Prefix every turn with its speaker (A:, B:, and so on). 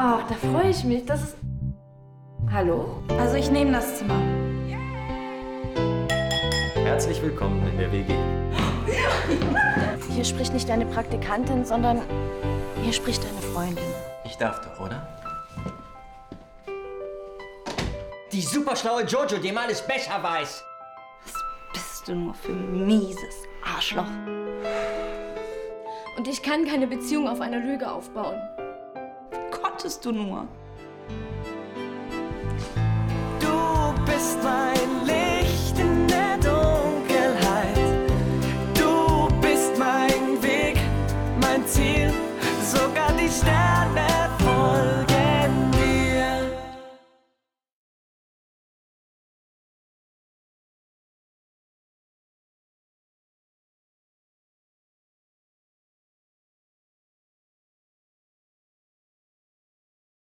A: Ach, da freue ich mich. Das ist. Hallo?
B: Also ich nehme das Zimmer.
C: Herzlich willkommen in der WG.
A: Hier spricht nicht deine Praktikantin, sondern hier spricht deine Freundin.
C: Ich darf doch, oder?
D: Die superschlaue Jojo, die alles besser weiß.
B: Bist du nur für mieses Arschloch.
A: Und ich kann keine Beziehung auf einer Lüge aufbauen.
B: Konntest du nur.